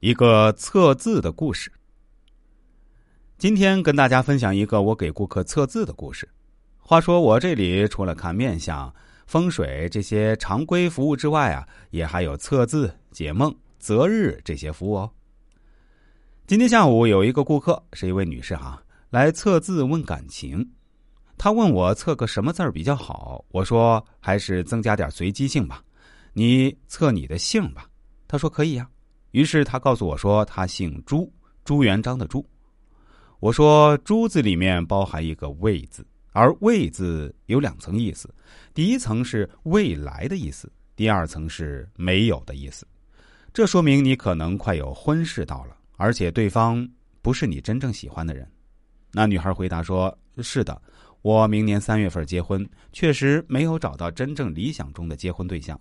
一个测字的故事。今天跟大家分享一个我给顾客测字的故事。话说我这里除了看面相、风水这些常规服务之外啊，也还有测字、解梦、择日这些服务哦。今天下午有一个顾客是一位女士哈，来测字问感情。她问我测个什么字比较好，我说还是增加点随机性吧，你测你的姓吧。她说可以呀。于是他告诉我说，他姓朱，朱元璋的朱。我说，朱字里面包含一个未字，而未字有两层意思，第一层是未来的意思，第二层是没有的意思。这说明你可能快有婚事到了，而且对方不是你真正喜欢的人。那女孩回答说：“是的，我明年三月份结婚，确实没有找到真正理想中的结婚对象。”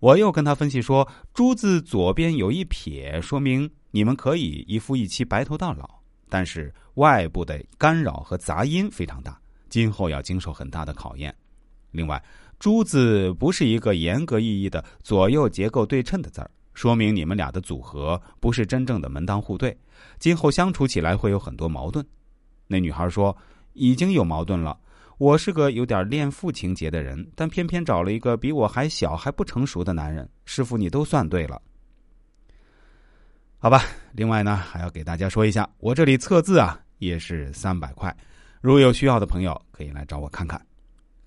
我又跟他分析说：“朱字左边有一撇，说明你们可以一夫一妻白头到老。但是外部的干扰和杂音非常大，今后要经受很大的考验。另外，朱字不是一个严格意义的左右结构对称的字儿，说明你们俩的组合不是真正的门当户对，今后相处起来会有很多矛盾。”那女孩说：“已经有矛盾了。”我是个有点恋父情节的人，但偏偏找了一个比我还小还不成熟的男人。师傅，你都算对了，好吧？另外呢，还要给大家说一下，我这里测字啊，也是三百块。如有需要的朋友，可以来找我看看。